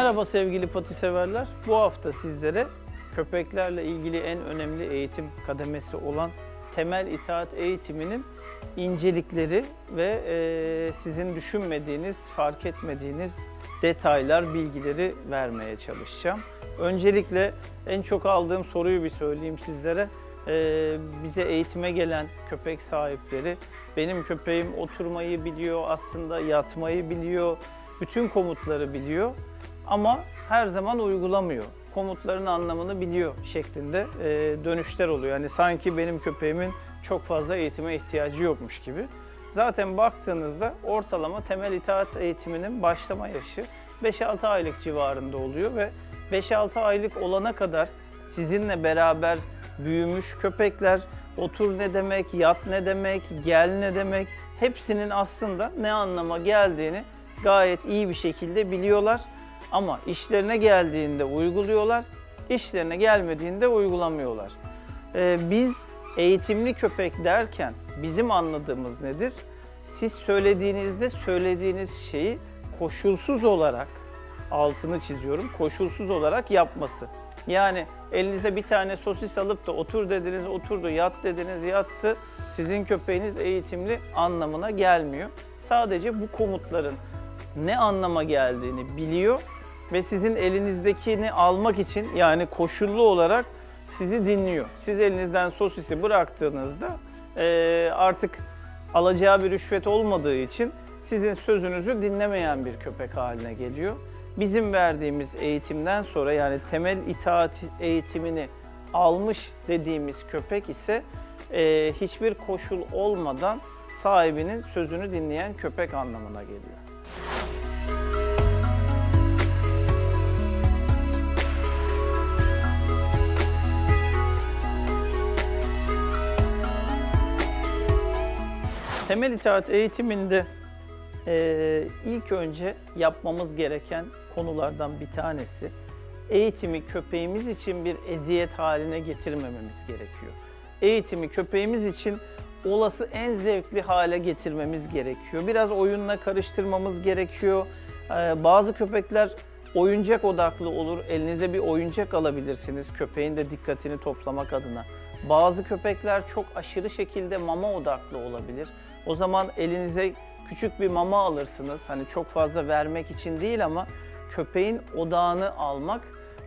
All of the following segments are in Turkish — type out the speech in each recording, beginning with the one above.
Merhaba sevgili pati severler. Bu hafta sizlere köpeklerle ilgili en önemli eğitim kademesi olan temel itaat eğitiminin incelikleri ve e, sizin düşünmediğiniz, fark etmediğiniz detaylar, bilgileri vermeye çalışacağım. Öncelikle en çok aldığım soruyu bir söyleyeyim sizlere. E, bize eğitime gelen köpek sahipleri, benim köpeğim oturmayı biliyor, aslında yatmayı biliyor, bütün komutları biliyor ama her zaman uygulamıyor. Komutların anlamını biliyor şeklinde e, dönüşler oluyor. Yani sanki benim köpeğimin çok fazla eğitime ihtiyacı yokmuş gibi. Zaten baktığınızda ortalama temel itaat eğitiminin başlama yaşı 5-6 aylık civarında oluyor ve 5-6 aylık olana kadar sizinle beraber büyümüş köpekler otur ne demek, yat ne demek, gel ne demek hepsinin aslında ne anlama geldiğini gayet iyi bir şekilde biliyorlar. Ama işlerine geldiğinde uyguluyorlar, işlerine gelmediğinde uygulamıyorlar. Ee, biz eğitimli köpek derken bizim anladığımız nedir? Siz söylediğinizde söylediğiniz şeyi koşulsuz olarak altını çiziyorum, koşulsuz olarak yapması. Yani elinize bir tane sosis alıp da otur dediniz oturdu, yat dediniz yattı. Sizin köpeğiniz eğitimli anlamına gelmiyor. Sadece bu komutların ne anlama geldiğini biliyor ve sizin elinizdekini almak için yani koşullu olarak sizi dinliyor. Siz elinizden sosisi bıraktığınızda eee, artık alacağı bir rüşvet olmadığı için sizin sözünüzü dinlemeyen bir köpek haline geliyor. Bizim verdiğimiz eğitimden sonra yani temel itaat eğitimini almış dediğimiz köpek ise eee, hiçbir koşul olmadan sahibinin sözünü dinleyen köpek anlamına geliyor. Temel itaat eğitiminde eee, ilk önce yapmamız gereken konulardan bir tanesi eğitimi köpeğimiz için bir eziyet haline getirmememiz gerekiyor. Eğitimi köpeğimiz için olası en zevkli hale getirmemiz gerekiyor. Biraz oyunla karıştırmamız gerekiyor. Eee, bazı köpekler oyuncak odaklı olur. Elinize bir oyuncak alabilirsiniz köpeğin de dikkatini toplamak adına. Bazı köpekler çok aşırı şekilde mama odaklı olabilir. O zaman elinize küçük bir mama alırsınız. Hani çok fazla vermek için değil ama köpeğin odağını almak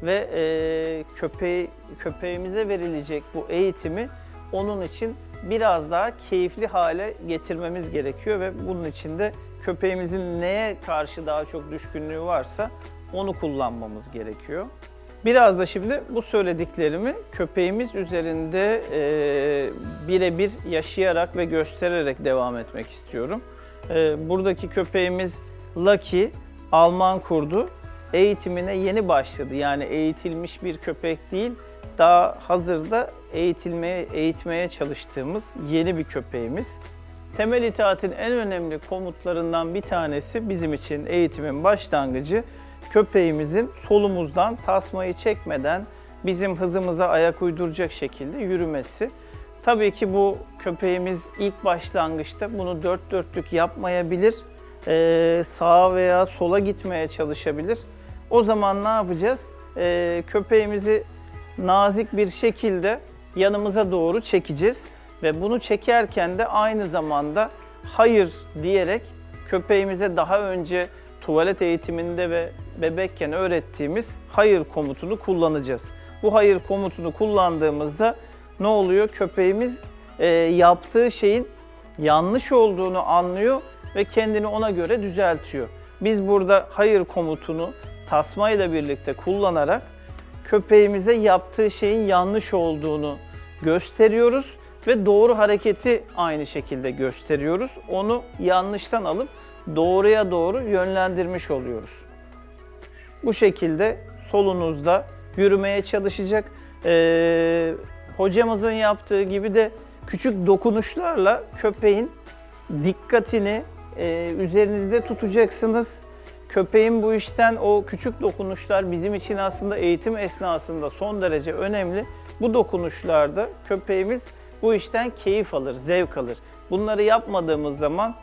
ve e, köpeği, köpeğimize verilecek bu eğitimi onun için biraz daha keyifli hale getirmemiz gerekiyor ve bunun için de köpeğimizin neye karşı daha çok düşkünlüğü varsa onu kullanmamız gerekiyor. Biraz da şimdi bu söylediklerimi köpeğimiz üzerinde e, birebir yaşayarak ve göstererek devam etmek istiyorum. E, buradaki köpeğimiz Lucky, Alman kurdu. Eğitimine yeni başladı. Yani eğitilmiş bir köpek değil, daha hazırda eğitilmeye, eğitmeye çalıştığımız yeni bir köpeğimiz. Temel itaatin en önemli komutlarından bir tanesi bizim için eğitimin başlangıcı köpeğimizin solumuzdan tasmayı çekmeden bizim hızımıza ayak uyduracak şekilde yürümesi. Tabii ki bu köpeğimiz ilk başlangıçta bunu dört dörtlük yapmayabilir. Ee, sağa veya sola gitmeye çalışabilir. O zaman ne yapacağız? Ee, köpeğimizi nazik bir şekilde yanımıza doğru çekeceğiz. Ve bunu çekerken de aynı zamanda hayır diyerek köpeğimize daha önce tuvalet eğitiminde ve bebekken öğrettiğimiz hayır komutunu kullanacağız. Bu hayır komutunu kullandığımızda ne oluyor? Köpeğimiz e, yaptığı şeyin yanlış olduğunu anlıyor ve kendini ona göre düzeltiyor. Biz burada hayır komutunu tasmayla birlikte kullanarak köpeğimize yaptığı şeyin yanlış olduğunu gösteriyoruz ve doğru hareketi aynı şekilde gösteriyoruz. Onu yanlıştan alıp doğruya doğru yönlendirmiş oluyoruz. Bu şekilde solunuzda yürümeye çalışacak. Ee, hocamızın yaptığı gibi de küçük dokunuşlarla köpeğin dikkatini e, üzerinizde tutacaksınız. Köpeğin bu işten o küçük dokunuşlar bizim için aslında eğitim esnasında son derece önemli. Bu dokunuşlarda köpeğimiz bu işten keyif alır, zevk alır. Bunları yapmadığımız zaman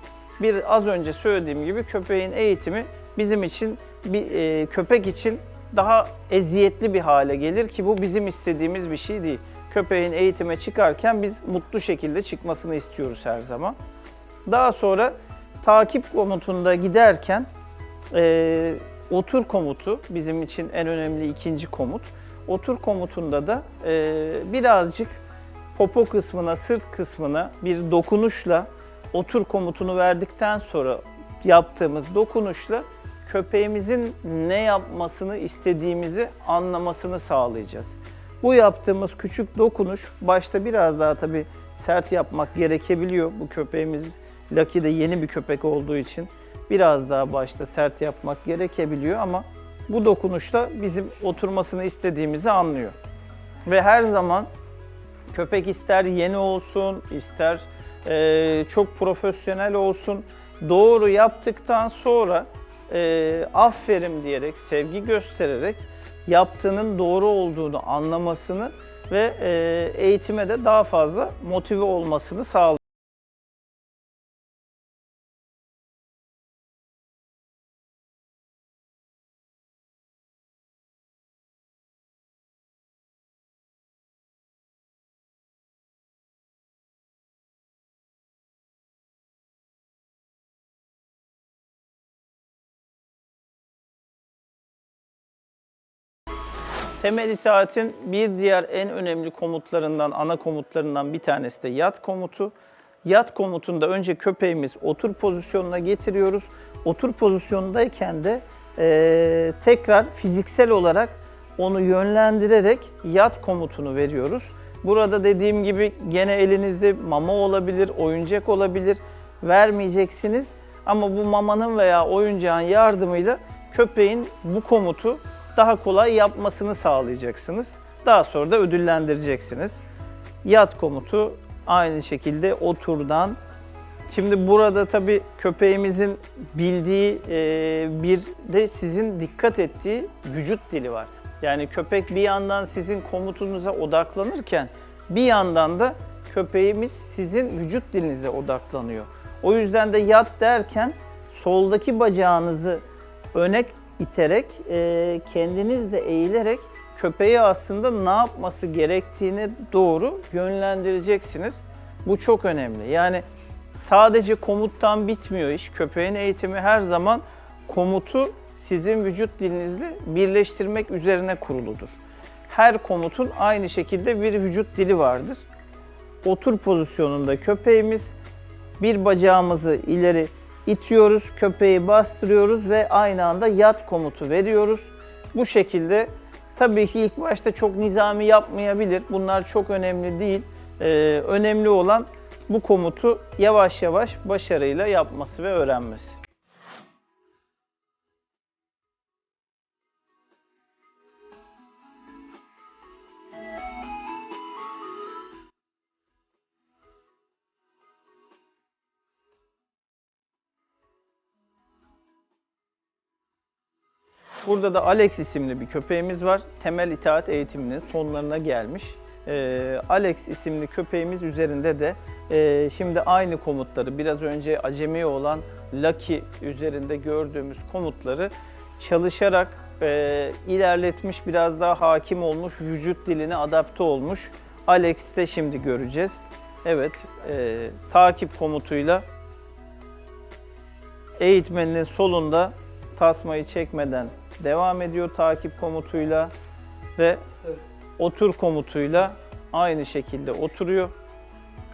bir az önce söylediğim gibi köpeğin eğitimi bizim için bir e, köpek için daha eziyetli bir hale gelir ki bu bizim istediğimiz bir şey değil. Köpeğin eğitime çıkarken biz mutlu şekilde çıkmasını istiyoruz her zaman. Daha sonra takip komutunda giderken e, otur komutu bizim için en önemli ikinci komut. Otur komutunda da e, birazcık popo kısmına, sırt kısmına bir dokunuşla otur komutunu verdikten sonra yaptığımız dokunuşla köpeğimizin ne yapmasını istediğimizi anlamasını sağlayacağız. Bu yaptığımız küçük dokunuş başta biraz daha tabii sert yapmak gerekebiliyor. Bu köpeğimiz Lucky de yeni bir köpek olduğu için biraz daha başta sert yapmak gerekebiliyor ama bu dokunuşla bizim oturmasını istediğimizi anlıyor. Ve her zaman köpek ister yeni olsun, ister eee, çok profesyonel olsun. Doğru yaptıktan sonra eee, aferin diyerek, sevgi göstererek yaptığının doğru olduğunu anlamasını ve eee, eğitime de daha fazla motive olmasını sağlıyor. Temel itaatin bir diğer en önemli komutlarından, ana komutlarından bir tanesi de yat komutu. Yat komutunda önce köpeğimiz otur pozisyonuna getiriyoruz. Otur pozisyonundayken de eee, tekrar fiziksel olarak onu yönlendirerek yat komutunu veriyoruz. Burada dediğim gibi gene elinizde mama olabilir, oyuncak olabilir. Vermeyeceksiniz ama bu mamanın veya oyuncağın yardımıyla köpeğin bu komutu daha kolay yapmasını sağlayacaksınız. Daha sonra da ödüllendireceksiniz. Yat komutu aynı şekilde oturdan. Şimdi burada tabii köpeğimizin bildiği e, bir de sizin dikkat ettiği vücut dili var. Yani köpek bir yandan sizin komutunuza odaklanırken bir yandan da köpeğimiz sizin vücut dilinize odaklanıyor. O yüzden de yat derken soldaki bacağınızı öne iterek, e, kendiniz de eğilerek köpeği aslında ne yapması gerektiğine doğru yönlendireceksiniz. Bu çok önemli. Yani sadece komuttan bitmiyor iş. Köpeğin eğitimi her zaman komutu sizin vücut dilinizle birleştirmek üzerine kuruludur. Her komutun aynı şekilde bir vücut dili vardır. Otur pozisyonunda köpeğimiz bir bacağımızı ileri itiyoruz, köpeği bastırıyoruz ve aynı anda yat komutu veriyoruz. Bu şekilde tabii ki ilk başta çok nizami yapmayabilir. Bunlar çok önemli değil. Ee, önemli olan bu komutu yavaş yavaş başarıyla yapması ve öğrenmesi. Burada da Alex isimli bir köpeğimiz var. Temel itaat eğitiminin sonlarına gelmiş. Ee, Alex isimli köpeğimiz üzerinde de e, şimdi aynı komutları biraz önce acemi olan Lucky üzerinde gördüğümüz komutları çalışarak e, ilerletmiş, biraz daha hakim olmuş, vücut diline adapte olmuş. Alex'te şimdi göreceğiz. Evet, e, takip komutuyla eğitmeninin solunda tasmayı çekmeden devam ediyor takip komutuyla ve otur komutuyla aynı şekilde oturuyor.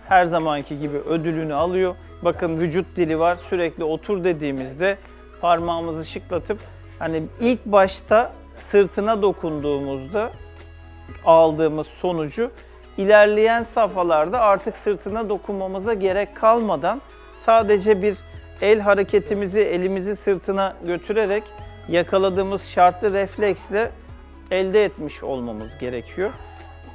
Her zamanki gibi ödülünü alıyor. Bakın vücut dili var. Sürekli otur dediğimizde parmağımızı şıklatıp hani ilk başta sırtına dokunduğumuzda aldığımız sonucu ilerleyen safhalarda artık sırtına dokunmamıza gerek kalmadan sadece bir el hareketimizi elimizi sırtına götürerek yakaladığımız şartlı refleksle elde etmiş olmamız gerekiyor.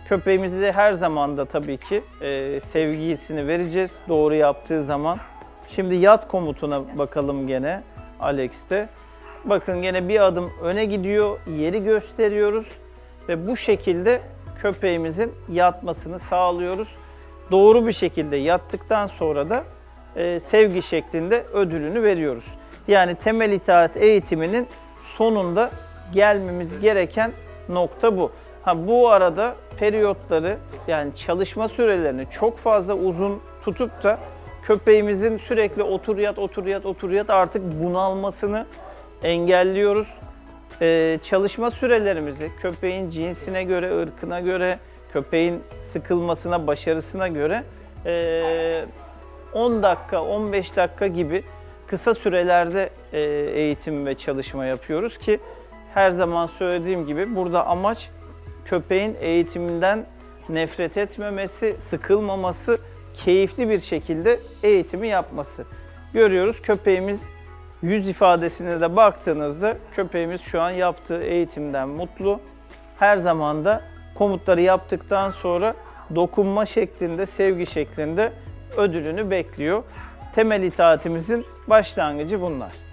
Köpeğimize her zaman da tabii ki e, sevgisini vereceğiz doğru yaptığı zaman. Şimdi yat komutuna bakalım gene Alex'te. Bakın gene bir adım öne gidiyor, yeri gösteriyoruz ve bu şekilde köpeğimizin yatmasını sağlıyoruz. Doğru bir şekilde yattıktan sonra da e, sevgi şeklinde ödülünü veriyoruz. Yani temel itaat eğitiminin sonunda gelmemiz gereken nokta bu. Ha bu arada periyotları yani çalışma sürelerini çok fazla uzun tutup da köpeğimizin sürekli otur yat otur yat otur yat artık bunalmasını engelliyoruz. Ee, çalışma sürelerimizi köpeğin cinsine göre, ırkına göre, köpeğin sıkılmasına, başarısına göre ee, 10 dakika, 15 dakika gibi kısa sürelerde e, eğitim ve çalışma yapıyoruz ki her zaman söylediğim gibi burada amaç köpeğin eğitiminden nefret etmemesi, sıkılmaması, keyifli bir şekilde eğitimi yapması. Görüyoruz köpeğimiz yüz ifadesine de baktığınızda köpeğimiz şu an yaptığı eğitimden mutlu. Her zaman da komutları yaptıktan sonra dokunma şeklinde, sevgi şeklinde ödülünü bekliyor. Temel itaatimizin başlangıcı bunlar.